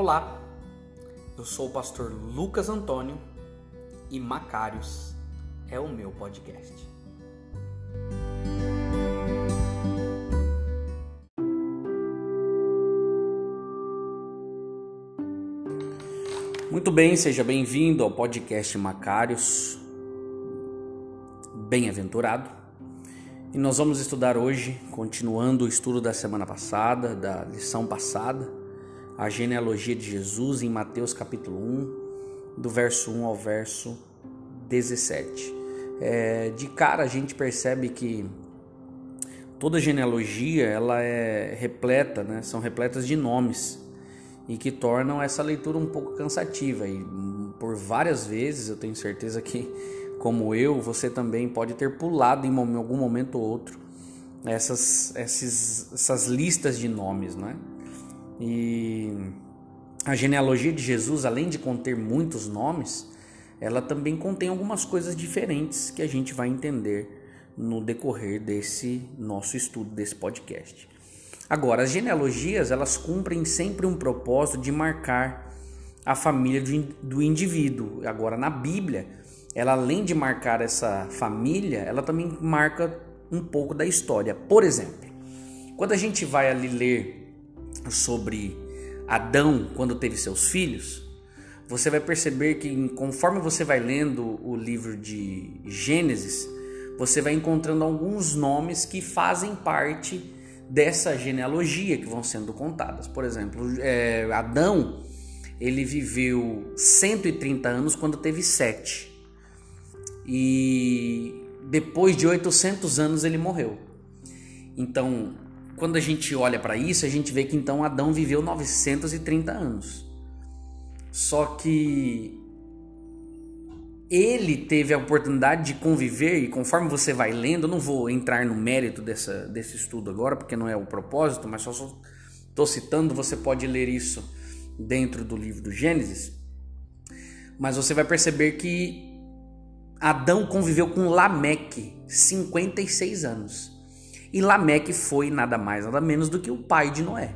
Olá, eu sou o pastor Lucas Antônio e Macários é o meu podcast. Muito bem, seja bem-vindo ao podcast Macários. Bem-aventurado. E nós vamos estudar hoje, continuando o estudo da semana passada, da lição passada, a genealogia de Jesus em Mateus capítulo 1, do verso 1 ao verso 17. É, de cara a gente percebe que toda genealogia ela é repleta, né? são repletas de nomes e que tornam essa leitura um pouco cansativa e por várias vezes eu tenho certeza que como eu, você também pode ter pulado em algum momento ou outro essas, essas, essas listas de nomes, né? E a genealogia de Jesus, além de conter muitos nomes, ela também contém algumas coisas diferentes que a gente vai entender no decorrer desse nosso estudo desse podcast. Agora, as genealogias, elas cumprem sempre um propósito de marcar a família do indivíduo. Agora, na Bíblia, ela além de marcar essa família, ela também marca um pouco da história. Por exemplo, quando a gente vai ali ler sobre Adão quando teve seus filhos, você vai perceber que conforme você vai lendo o livro de Gênesis, você vai encontrando alguns nomes que fazem parte dessa genealogia que vão sendo contadas. Por exemplo, é, Adão ele viveu 130 anos quando teve sete e depois de 800 anos ele morreu. Então, quando a gente olha para isso, a gente vê que então Adão viveu 930 anos. Só que ele teve a oportunidade de conviver, e conforme você vai lendo, eu não vou entrar no mérito dessa, desse estudo agora, porque não é o propósito, mas só estou citando, você pode ler isso dentro do livro do Gênesis. Mas você vai perceber que Adão conviveu com Lameque 56 anos. E Lameque foi nada mais, nada menos do que o pai de Noé.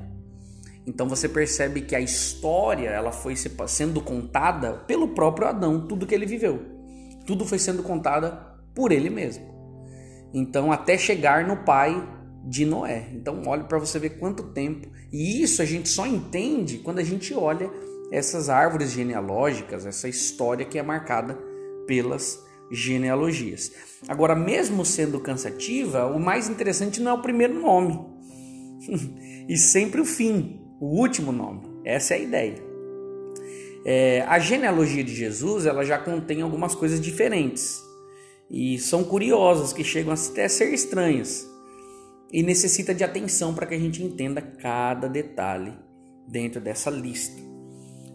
Então você percebe que a história ela foi sendo contada pelo próprio Adão, tudo que ele viveu. Tudo foi sendo contada por ele mesmo. Então até chegar no pai de Noé. Então olhe para você ver quanto tempo. E isso a gente só entende quando a gente olha essas árvores genealógicas, essa história que é marcada pelas genealogias. Agora, mesmo sendo cansativa, o mais interessante não é o primeiro nome, e sempre o fim, o último nome. Essa é a ideia. É, a genealogia de Jesus ela já contém algumas coisas diferentes e são curiosas que chegam até a ser estranhas e necessita de atenção para que a gente entenda cada detalhe dentro dessa lista.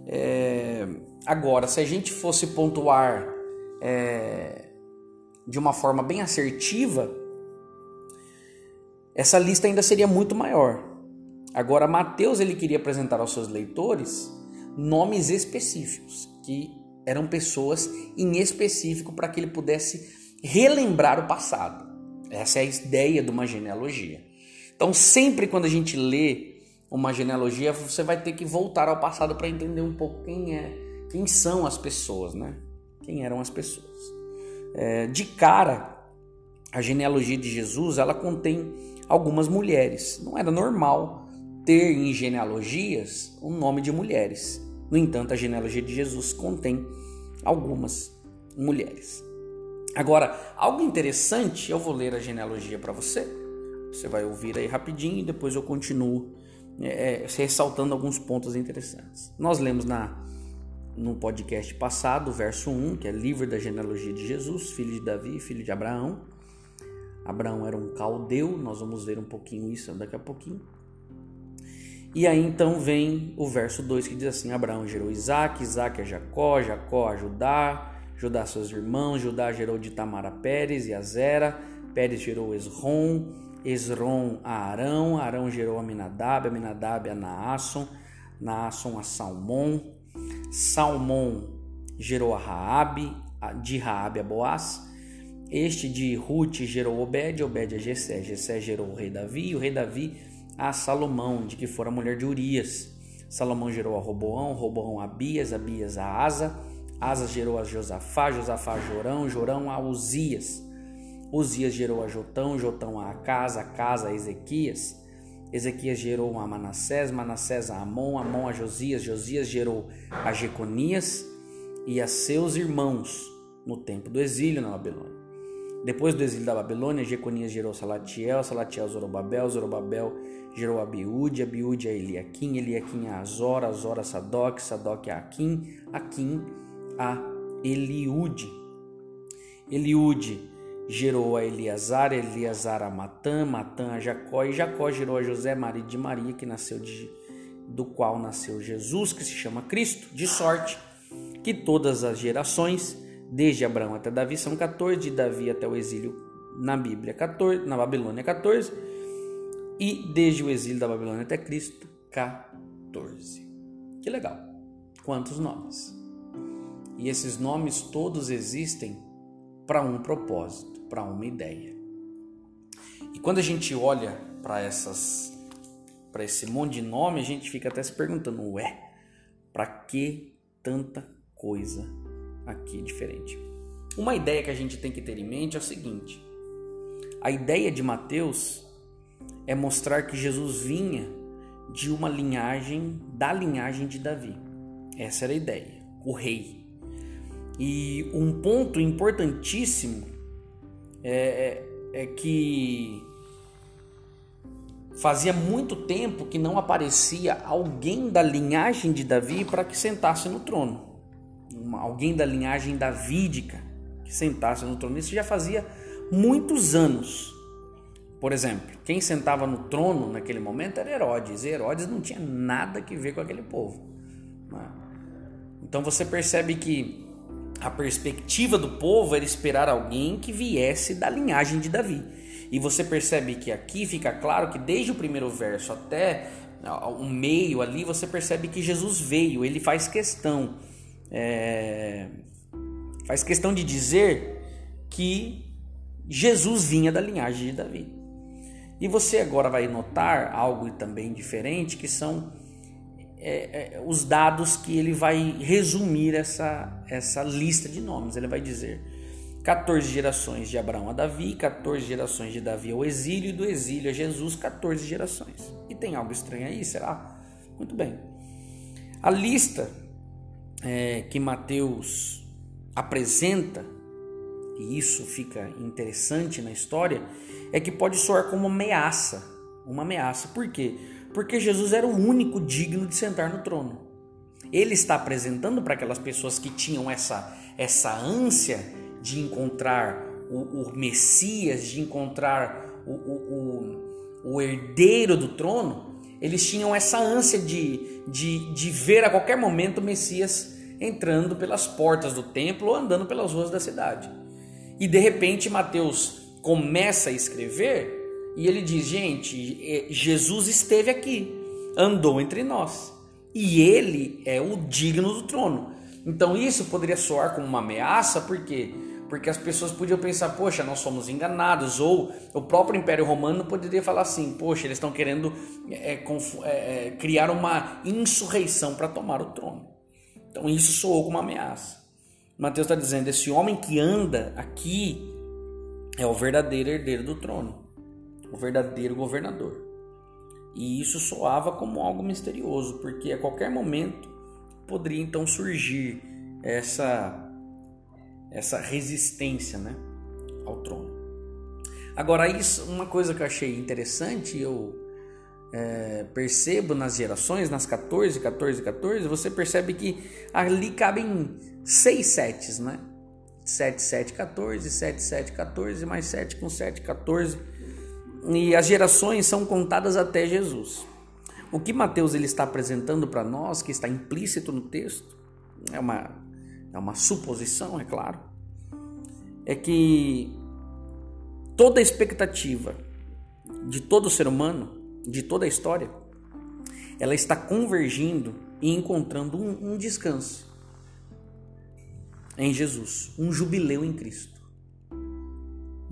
É, agora, se a gente fosse pontuar é, de uma forma bem assertiva, essa lista ainda seria muito maior. Agora, Mateus ele queria apresentar aos seus leitores nomes específicos, que eram pessoas em específico para que ele pudesse relembrar o passado. Essa é a ideia de uma genealogia. Então, sempre quando a gente lê uma genealogia, você vai ter que voltar ao passado para entender um pouco quem é, quem são as pessoas, né? Quem eram as pessoas. É, de cara, a genealogia de Jesus ela contém algumas mulheres. Não era normal ter em genealogias o nome de mulheres. No entanto, a genealogia de Jesus contém algumas mulheres. Agora, algo interessante, eu vou ler a genealogia para você. Você vai ouvir aí rapidinho e depois eu continuo é, é ressaltando alguns pontos interessantes. Nós lemos na no podcast passado, verso 1, que é livro da genealogia de Jesus, filho de Davi, filho de Abraão. Abraão era um caldeu, nós vamos ver um pouquinho isso daqui a pouquinho. E aí então vem o verso 2 que diz assim: Abraão gerou Isaac, Isaac a Jacó, Jacó a Judá, Judá seus irmãos, Judá gerou de Tamar a Pérez e a Zera, Pérez gerou Esrom, Esrom a Arão, Arão gerou a Minadab, a Minadab a Naasson, Naasson a Salmão, Salmão gerou a Raabe, de Raabe a Boaz. Este de Ruth gerou Obed, Obed a Jessé, Jessé gerou o rei Davi, e o rei Davi a Salomão, de que fora mulher de Urias. Salomão gerou a Roboão, Roboão a Abias, Abias a Asa, Asa gerou a Josafá, Josafá a Jorão, Jorão a Uzias. Uzias gerou a Jotão, Jotão a Acasa, Acasa a Ezequias. Ezequias gerou a Manassés, Manassés a Amon, Amon a Josias, Josias gerou a Jeconias e a seus irmãos no tempo do exílio na Babilônia. Depois do exílio da Babilônia, Jeconias gerou Salatiel, Salatiel Zorobabel, Zorobabel gerou Abiúde, Abiúde a Eliakim, Eliakim a Azor, Azor a Sadoc, Sadoc a Aquim, Aquim a Eliúde. Eliúde gerou a Eliasar, Eliasar a Matã, Matã a Jacó, e Jacó gerou a José, marido de Maria, que nasceu de, do qual nasceu Jesus, que se chama Cristo, de sorte que todas as gerações desde Abraão até Davi são 14, de Davi até o exílio na Bíblia 14, na Babilônia 14 e desde o exílio da Babilônia até Cristo 14. Que legal. Quantos nomes? E esses nomes todos existem para um propósito, para uma ideia. E quando a gente olha para essas para esse monte de nome, a gente fica até se perguntando, ué, para que tanta coisa aqui diferente. Uma ideia que a gente tem que ter em mente é o seguinte: a ideia de Mateus é mostrar que Jesus vinha de uma linhagem, da linhagem de Davi. Essa era a ideia, o rei. E um ponto importantíssimo é, é, é que fazia muito tempo que não aparecia alguém da linhagem de Davi para que sentasse no trono alguém da linhagem davídica que sentasse no trono. Isso já fazia muitos anos. Por exemplo, quem sentava no trono naquele momento era Herodes. E Herodes não tinha nada que ver com aquele povo. Né? Então você percebe que a perspectiva do povo era esperar alguém que viesse da linhagem de Davi. E você percebe que aqui fica claro que desde o primeiro verso até o meio ali, você percebe que Jesus veio, ele faz questão é, faz questão de dizer que Jesus vinha da linhagem de Davi. E você agora vai notar algo também diferente, que são é, é, os dados que ele vai resumir essa, essa lista de nomes. Ele vai dizer 14 gerações de Abraão a Davi, 14 gerações de Davi ao exílio, e do exílio a Jesus, 14 gerações. E tem algo estranho aí, será? Muito bem. A lista é, que Mateus apresenta, e isso fica interessante na história, é que pode soar como ameaça. Uma ameaça. Por quê? Porque Jesus era o único digno de sentar no trono. Ele está apresentando para aquelas pessoas que tinham essa, essa ânsia de encontrar o, o Messias, de encontrar o, o, o, herdeiro do trono, eles tinham essa ânsia de, de, de ver a qualquer momento o Messias entrando pelas portas do templo ou andando pelas ruas da cidade. E de repente Mateus começa a escrever e ele diz: Gente, é, Jesus esteve aqui, andou entre nós e ele é o digno do trono. Então isso poderia soar como uma ameaça, por quê? Porque as pessoas podiam pensar, poxa, nós somos enganados, ou o próprio Império Romano poderia falar assim, poxa, eles estão querendo é, é, é, criar uma insurreição para tomar o trono. Então isso soou como uma ameaça. Mateus está dizendo: esse homem que anda aqui é o verdadeiro herdeiro do trono, o verdadeiro governador. E isso soava como algo misterioso, porque a qualquer momento poderia então surgir essa essa resistência, né, ao trono. Agora isso, uma coisa que eu achei interessante, eu é, percebo nas gerações, nas 14, 14, 14, você percebe que ali cabem seis setes, né? 7, 7, 14, 7, 7, 14, mais 7 com 7, 14. E as gerações são contadas até Jesus. O que Mateus ele está apresentando para nós, que está implícito no texto, é uma, é uma suposição, é claro, é que toda a expectativa de todo ser humano, de toda a história, ela está convergindo e encontrando um, um descanso em Jesus, um jubileu em Cristo.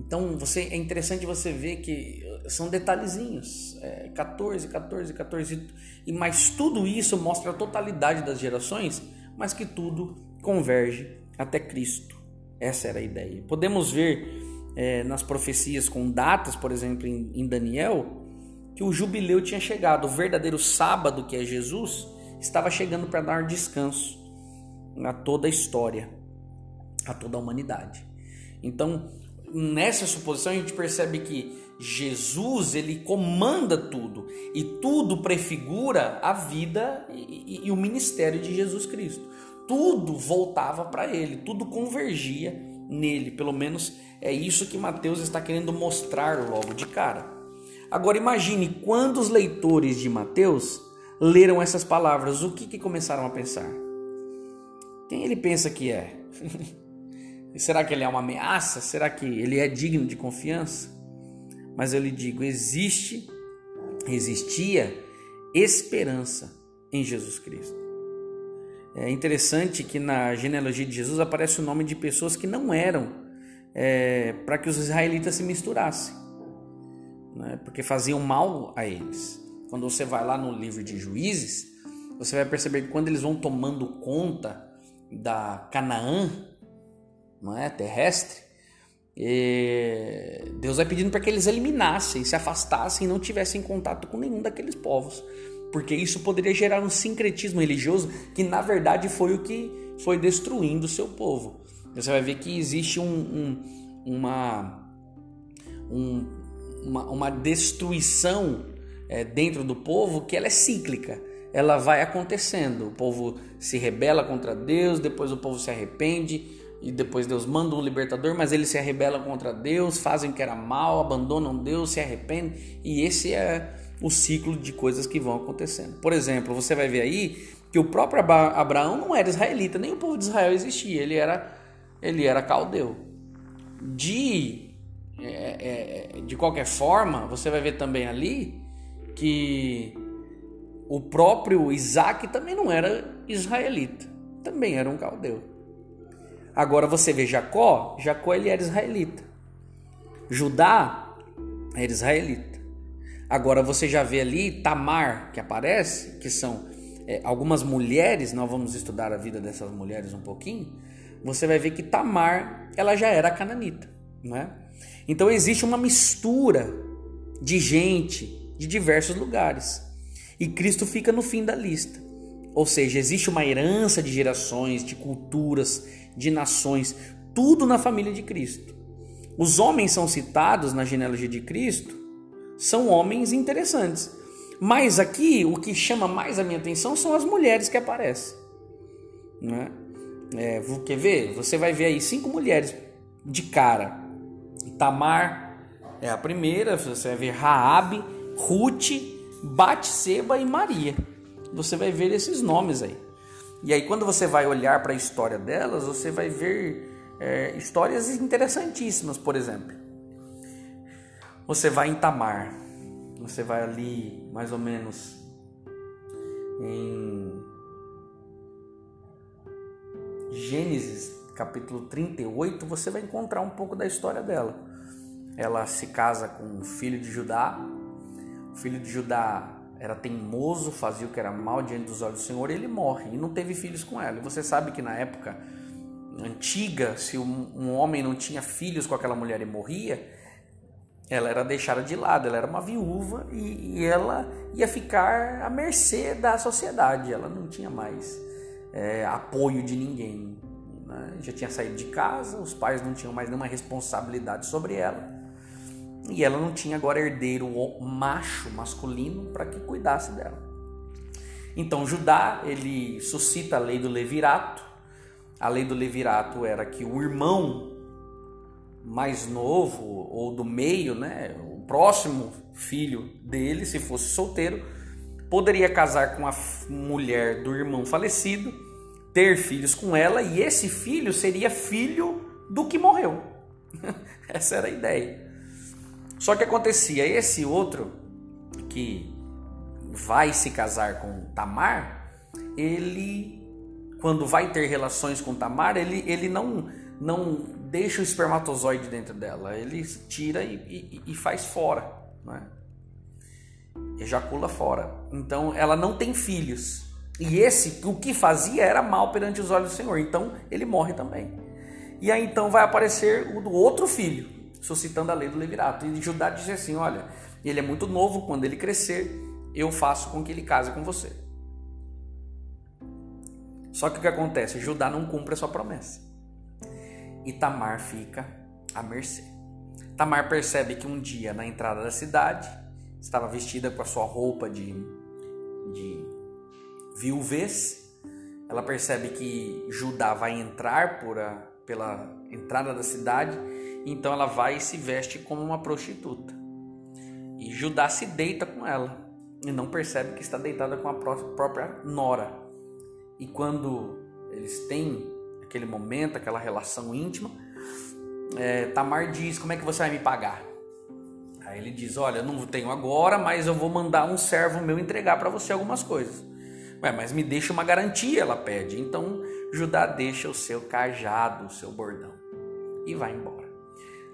Então você é interessante você ver que são detalhezinhos, é, 14, 14, 14 e mais tudo isso mostra a totalidade das gerações, mas que tudo converge até Cristo. Essa era a ideia. Podemos ver é, nas profecias com datas, por exemplo, em, em Daniel, que o jubileu tinha chegado, o verdadeiro sábado que é Jesus estava chegando para dar descanso a toda a história, a toda a humanidade. Então, nessa suposição a gente percebe que Jesus ele comanda tudo e tudo prefigura a vida e, e, e o ministério de Jesus Cristo. Tudo voltava para ele, tudo convergia nele. Pelo menos é isso que Mateus está querendo mostrar logo de cara. Agora imagine quando os leitores de Mateus leram essas palavras, o que, que começaram a pensar? Quem ele pensa que é? Será que ele é uma ameaça? Será que ele é digno de confiança? Mas eu lhe digo, existe, existia esperança em Jesus Cristo. É interessante que na genealogia de Jesus aparece o nome de pessoas que não eram é, para que os israelitas se misturassem, né? porque faziam mal a eles. Quando você vai lá no livro de Juízes, você vai perceber que quando eles vão tomando conta da Canaã, não é terrestre, Deus vai pedindo para que eles eliminassem, se afastassem e não tivessem contato com nenhum daqueles povos, porque isso poderia gerar um sincretismo religioso que na verdade foi o que foi destruindo o seu povo. Você vai ver que existe um, um, uma, um, uma, uma destruição é, dentro do povo que ela é cíclica. Ela vai acontecendo. O povo se rebela contra Deus, depois o povo se arrepende e depois Deus manda um libertador, mas eles se rebelam contra Deus, fazem o que era mal, abandonam Deus, se arrependem e esse é o ciclo de coisas que vão acontecendo. Por exemplo, você vai ver aí que o próprio Abraão não era israelita, nem o povo de Israel existia, ele era ele era caldeu. De é, é, é de qualquer forma, você vai ver também ali que o próprio Isaac também não era israelita, também era um caldeu. Agora você vê Jacó, Jacó ele era israelita. Judá era israelita. Agora você já vê ali Tamar que aparece, que são é, algumas mulheres, nós vamos estudar a vida dessas mulheres um pouquinho. Você vai ver que Tamar ela já era cananita, né? Então existe uma mistura de gente de diversos lugares. E Cristo fica no fim da lista. Ou seja, existe uma herança de gerações, de culturas, de nações, tudo na família de Cristo. Os homens são citados na genealogia de Cristo, são homens interessantes. Mas aqui o que chama mais a minha atenção são as mulheres que aparecem. Né? É, quer ver? Você vai ver aí cinco mulheres de cara. Tamar é a primeira, você vai ver Raabe, Ruth, Batseba e Maria. Você vai ver esses nomes aí. E aí, quando você vai olhar para a história delas, você vai ver é, histórias interessantíssimas, por exemplo. Você vai em Tamar, você vai ali mais ou menos em Gênesis capítulo 38, você vai encontrar um pouco da história dela. Ela se casa com o filho de Judá, o filho de Judá era teimoso, fazia o que era mal diante dos olhos do Senhor, ele morre e não teve filhos com ela. E você sabe que na época antiga, se um, homem não tinha filhos com aquela mulher e morria, ela era deixada de lado, ela era uma viúva e, e ela ia ficar à mercê da sociedade, ela não tinha mais é, apoio de ninguém. Né? Já tinha saído de casa, os pais não tinham mais nenhuma responsabilidade sobre ela. E ela não tinha agora herdeiro macho, masculino, para que cuidasse dela. Então Judá, ele suscita a lei do levirato. A lei do levirato era que o irmão mais novo ou do meio, né, o próximo filho dele, se fosse solteiro, poderia casar com a mulher do irmão falecido, ter filhos com ela e esse filho seria filho do que morreu. Essa era a ideia. Só que acontecia, esse outro que vai se casar com Tamar, ele quando vai ter relações com Tamar, ele, ele não não deixa o espermatozoide dentro dela, ele tira e, e, e faz fora, né? ejacula fora. Então ela não tem filhos. E esse, o que fazia era mal perante os olhos do Senhor. Então ele morre também. E aí então vai aparecer o do outro filho, suscitando a lei do levirato. E Judá diz assim: Olha, ele é muito novo, quando ele crescer, eu faço com que ele case com você. Só que o que acontece? Judá não cumpre a sua promessa. E Tamar fica à mercê. Tamar percebe que um dia, na entrada da cidade, estava vestida com a sua roupa de, de viuvez. Ela percebe que Judá vai entrar por a, pela entrada da cidade, então ela vai e se veste como uma prostituta. E Judá se deita com ela e não percebe que está deitada com a própria nora. E quando eles têm aquele momento, aquela relação íntima, é, Tamar diz: Como é que você vai me pagar? Aí ele diz: Olha, não tenho agora, mas eu vou mandar um servo meu entregar para você algumas coisas. Ué, mas me deixa uma garantia, ela pede. Então Judá deixa o seu cajado, o seu bordão e vai embora.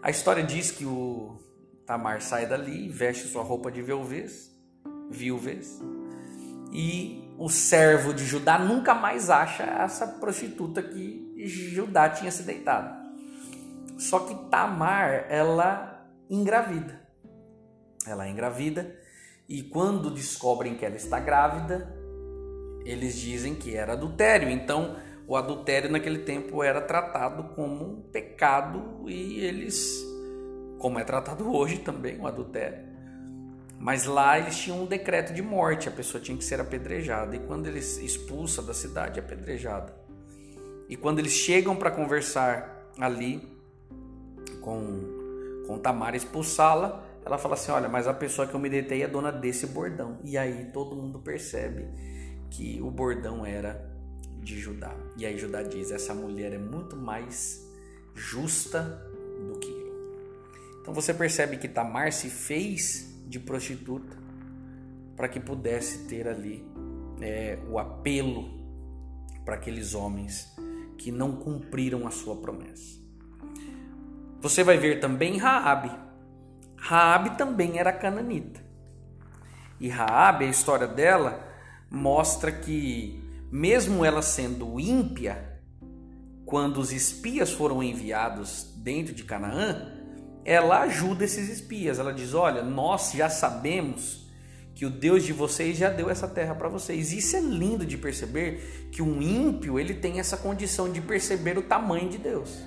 A história diz que o Tamar sai dali, veste sua roupa de viuvez, viuvez, e o servo de Judá nunca mais acha essa prostituta que Judá tinha se deitado. Só que Tamar, ela engravida. Ela é engravida e quando descobrem que ela está grávida, eles dizem que era adultério. Então, o adultério naquele tempo era tratado como um pecado e eles, como é tratado hoje também o adultério. Mas lá eles tinham um decreto de morte, a pessoa tinha que ser apedrejada. E quando eles expulsa da cidade, é apedrejada. E quando eles chegam para conversar ali com, com Tamar expulsá-la, ela fala assim: Olha, mas a pessoa que eu me deitei é dona desse bordão. E aí todo mundo percebe que o bordão era de Judá. E aí Judá diz: Essa mulher é muito mais justa do que eu. Então você percebe que Tamar se fez de prostituta para que pudesse ter ali é, o apelo para aqueles homens que não cumpriram a sua promessa. Você vai ver também Raabe. Raabe também era cananita. E Raabe, a história dela mostra que mesmo ela sendo ímpia, quando os espias foram enviados dentro de Canaã, ela ajuda esses espias. Ela diz: "Olha, nós já sabemos que o Deus de vocês já deu essa terra para vocês". Isso é lindo de perceber que um ímpio, ele tem essa condição de perceber o tamanho de Deus.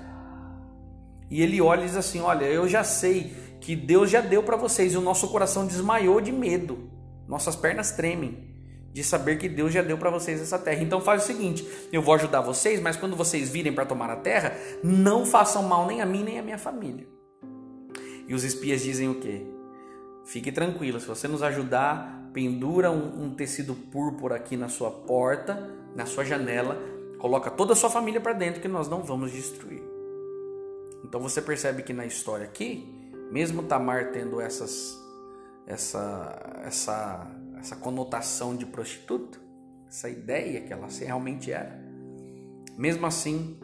E ele olha e diz assim: Olha, eu já sei que Deus já deu para vocês e o nosso coração desmaiou de medo, nossas pernas tremem de saber que Deus já deu para vocês essa terra. Então faz o seguinte: eu vou ajudar vocês, mas quando vocês virem para tomar a terra, não façam mal nem a mim nem a minha família. E os espias dizem o quê? Fique tranquilo, se você nos ajudar, pendura um, um tecido púrpura aqui na sua porta, na sua janela, coloca toda a sua família para dentro que nós não vamos destruir. Então você percebe que na história aqui, mesmo Tamar tendo essas, essa, essa, essa conotação de prostituta, essa ideia que ela realmente era, mesmo assim,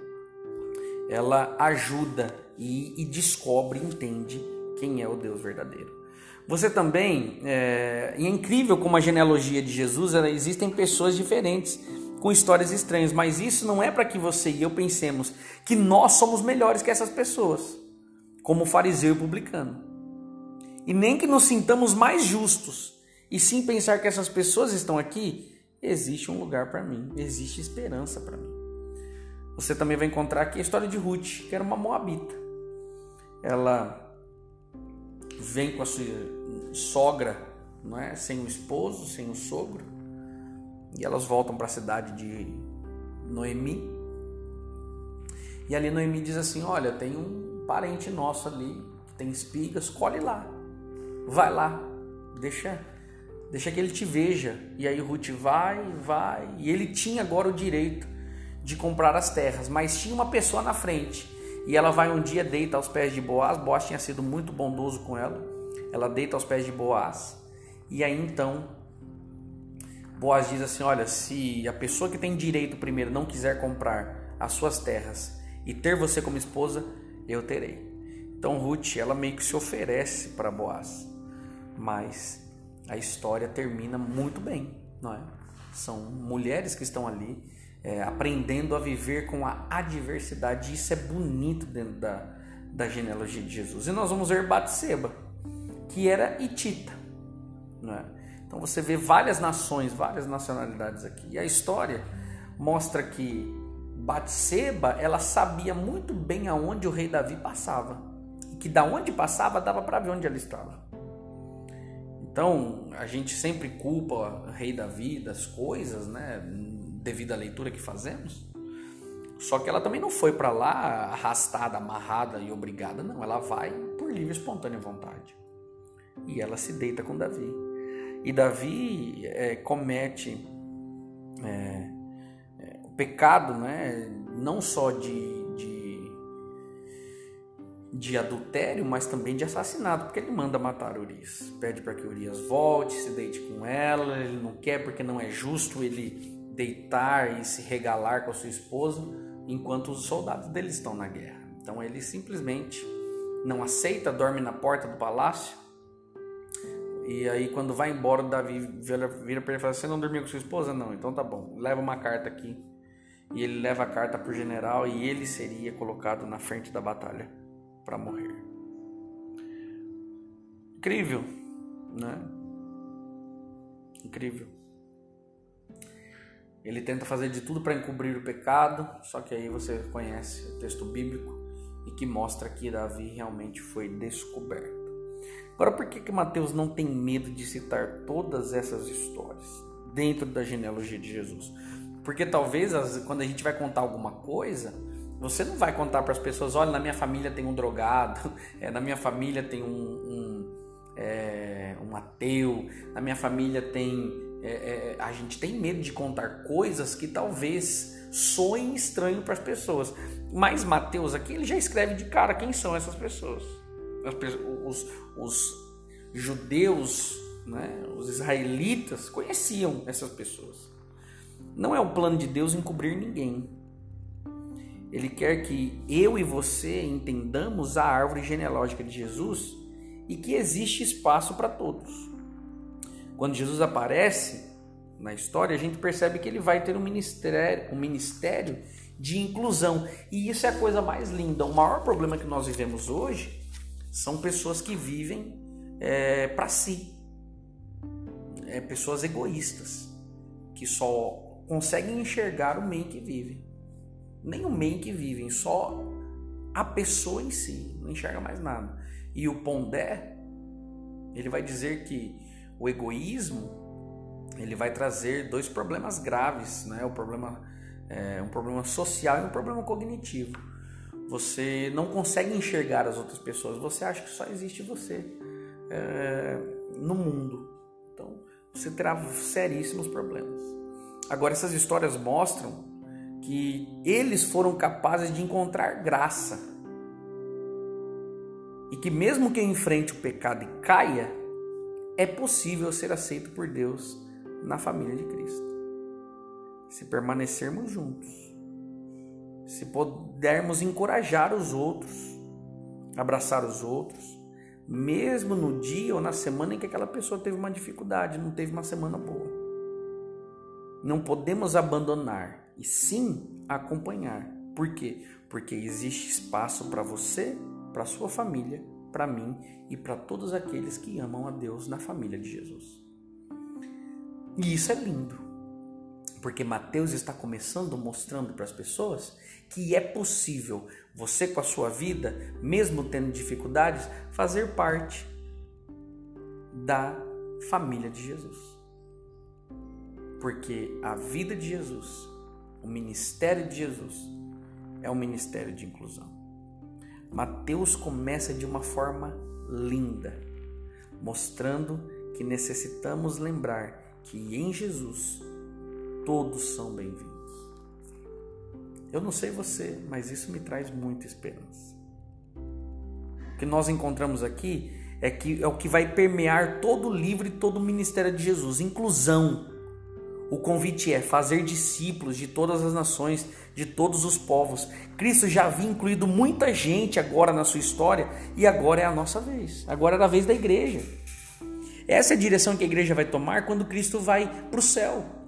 ela ajuda e, e descobre, entende quem é o Deus verdadeiro. Você também, é, e é incrível como a genealogia de Jesus, ela, existem pessoas diferentes com histórias estranhas, mas isso não é para que você e eu pensemos que nós somos melhores que essas pessoas, como fariseu e publicano. E nem que nos sintamos mais justos, e sim pensar que essas pessoas estão aqui, existe um lugar para mim, existe esperança para mim. Você também vai encontrar aqui a história de Ruth, que era uma moabita. Ela vem com a sua sogra, não é? Sem o esposo, sem o sogro e elas voltam para a cidade de Noemi. E ali Noemi diz assim: Olha, tem um parente nosso ali que tem espigas, colhe lá, vai lá, deixa, deixa que ele te veja. E aí Ruth vai, vai, e ele tinha agora o direito de comprar as terras, mas tinha uma pessoa na frente. E ela vai um dia, deita aos pés de Boaz. Boaz tinha sido muito bondoso com ela. Ela deita aos pés de Boaz. E aí então Boaz diz assim: Olha, se a pessoa que tem direito primeiro não quiser comprar as suas terras, e ter você como esposa, eu terei. Então Ruth, ela meio que se oferece para Boaz, mas a história termina muito bem, não é? São mulheres que estão ali é, aprendendo a viver com a adversidade. Isso é bonito dentro da, da genealogia de Jesus. E nós vamos ver Batseba, que era Itita. Né? Então você vê várias nações, várias nacionalidades aqui. E a história mostra que Batseba, ela sabia muito bem aonde o rei Davi passava. E que da onde passava dava para ver onde ela estava. Então, a gente sempre culpa o rei Davi das coisas, né? devido à leitura que fazemos. Só que ela também não foi para lá arrastada, amarrada e obrigada, não. Ela vai por livre e espontânea vontade. E ela se deita com Davi. E Davi é, comete é, é, o pecado, né? não só de, de, de adultério, mas também de assassinato, porque ele manda matar Urias. Pede para que Urias volte, se deite com ela, ele não quer porque não é justo ele deitar e se regalar com a sua esposa enquanto os soldados dele estão na guerra. Então ele simplesmente não aceita, dorme na porta do palácio. E aí quando vai embora, Davi vira para ele e fala: "Você não dormiu com sua esposa? Não. Então tá bom. Leva uma carta aqui." E ele leva a carta para o general e ele seria colocado na frente da batalha para morrer. Incrível, né? Incrível. Ele tenta fazer de tudo para encobrir o pecado, só que aí você conhece o texto bíblico e que mostra que Davi realmente foi descoberto. Agora, por que, que Mateus não tem medo de citar todas essas histórias dentro da genealogia de Jesus? Porque talvez quando a gente vai contar alguma coisa, você não vai contar para as pessoas: olha, na minha família tem um drogado, é, na minha família tem um, um, é, um ateu, na minha família tem é, é, a gente tem medo de contar coisas que talvez soem estranho para as pessoas. Mas Mateus aqui ele já escreve de cara quem são essas pessoas. Os, os judeus, né, os israelitas conheciam essas pessoas. Não é o plano de Deus encobrir ninguém. Ele quer que eu e você entendamos a árvore genealógica de Jesus e que existe espaço para todos. Quando Jesus aparece na história, a gente percebe que ele vai ter um ministério, um ministério de inclusão. E isso é a coisa mais linda. O maior problema que nós vivemos hoje são pessoas que vivem é, para si. É, pessoas egoístas, que só conseguem enxergar o meio que vivem. Nem o meio que vivem, só a pessoa em si, não enxerga mais nada. E o Pondé, ele vai dizer que o egoísmo ele vai trazer dois problemas graves, né? O problema é, um problema social e um problema cognitivo. Você não consegue enxergar as outras pessoas. Você acha que só existe você é, no mundo. Então você terá seríssimos problemas. Agora essas histórias mostram que eles foram capazes de encontrar graça e que mesmo que enfrente o pecado e caia, é possível ser aceito por Deus na família de Cristo. Se permanecermos juntos, se pudermos encorajar os outros, abraçar os outros, mesmo no dia ou na semana em que aquela pessoa teve uma dificuldade, não teve uma semana boa. Não podemos abandonar e sim acompanhar. Por quê? Porque existe espaço para você, para sua família para mim e para todos aqueles que amam a Deus na família de Jesus. E isso é lindo, porque Mateus está começando mostrando para as pessoas que é possível você, com a sua vida, mesmo tendo dificuldades, fazer parte da família de Jesus. Porque a vida de Jesus, o ministério de Jesus, é um ministério de inclusão. Mateus começa de uma forma linda, mostrando que necessitamos lembrar que em Jesus todos são bem-vindos. Eu não sei você, mas isso me traz muita esperança. O que nós encontramos aqui é que é o que vai permear todo o livro e todo o ministério de Jesus, inclusão. O convite é fazer discípulos de todas as nações, de todos os povos. Cristo já havia incluído muita gente agora na sua história e agora é a nossa vez. Agora é a vez da igreja. Essa é a direção que a igreja vai tomar quando Cristo vai para o céu.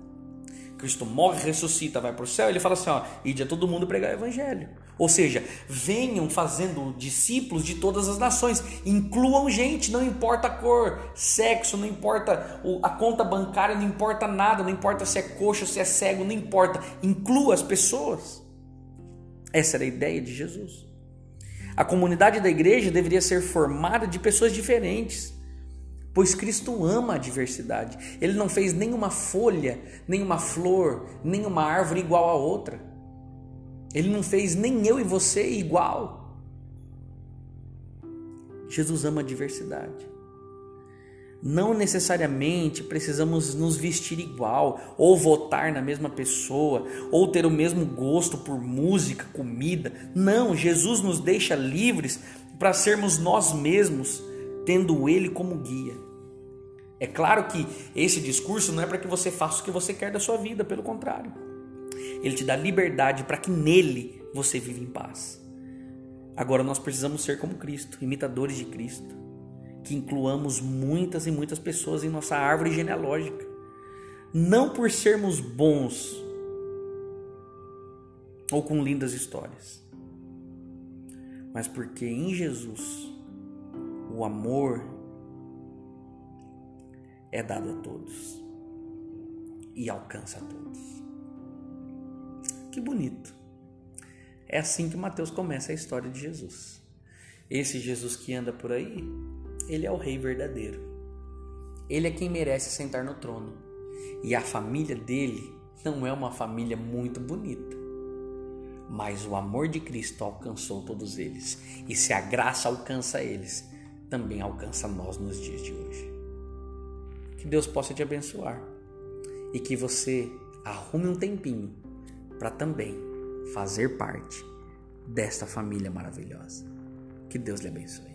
Cristo morre, ressuscita, vai para o céu, ele fala assim: ó, ide a todo mundo pregar o evangelho. Ou seja, venham fazendo discípulos de todas as nações, incluam gente, não importa a cor, sexo, não importa a conta bancária, não importa nada, não importa se é coxo, se é cego, não importa, inclua as pessoas. Essa era a ideia de Jesus. A comunidade da igreja deveria ser formada de pessoas diferentes, pois Cristo ama a diversidade. Ele não fez nenhuma folha, nenhuma flor, nenhuma árvore igual a outra. Ele não fez nem eu e você igual. Jesus ama a diversidade. Não necessariamente precisamos nos vestir igual, ou votar na mesma pessoa, ou ter o mesmo gosto por música, comida. Não, Jesus nos deixa livres para sermos nós mesmos, tendo Ele como guia. É claro que esse discurso não é para que você faça o que você quer da sua vida, pelo contrário. Ele te dá liberdade para que nele você viva em paz. Agora nós precisamos ser como Cristo, imitadores de Cristo, que incluamos muitas e muitas pessoas em nossa árvore genealógica. Não por sermos bons ou com lindas histórias, mas porque em Jesus o amor é dado a todos e alcança a todos. Que bonito. É assim que Mateus começa a história de Jesus. Esse Jesus que anda por aí, ele é o rei verdadeiro. Ele é quem merece sentar no trono. E a família dele não é uma família muito bonita. Mas o amor de Cristo alcançou todos eles. E se a graça alcança eles, também alcança nós nos dias de hoje. Que Deus possa te abençoar e que você arrume um tempinho para também fazer parte desta família maravilhosa. Que Deus lhe abençoe.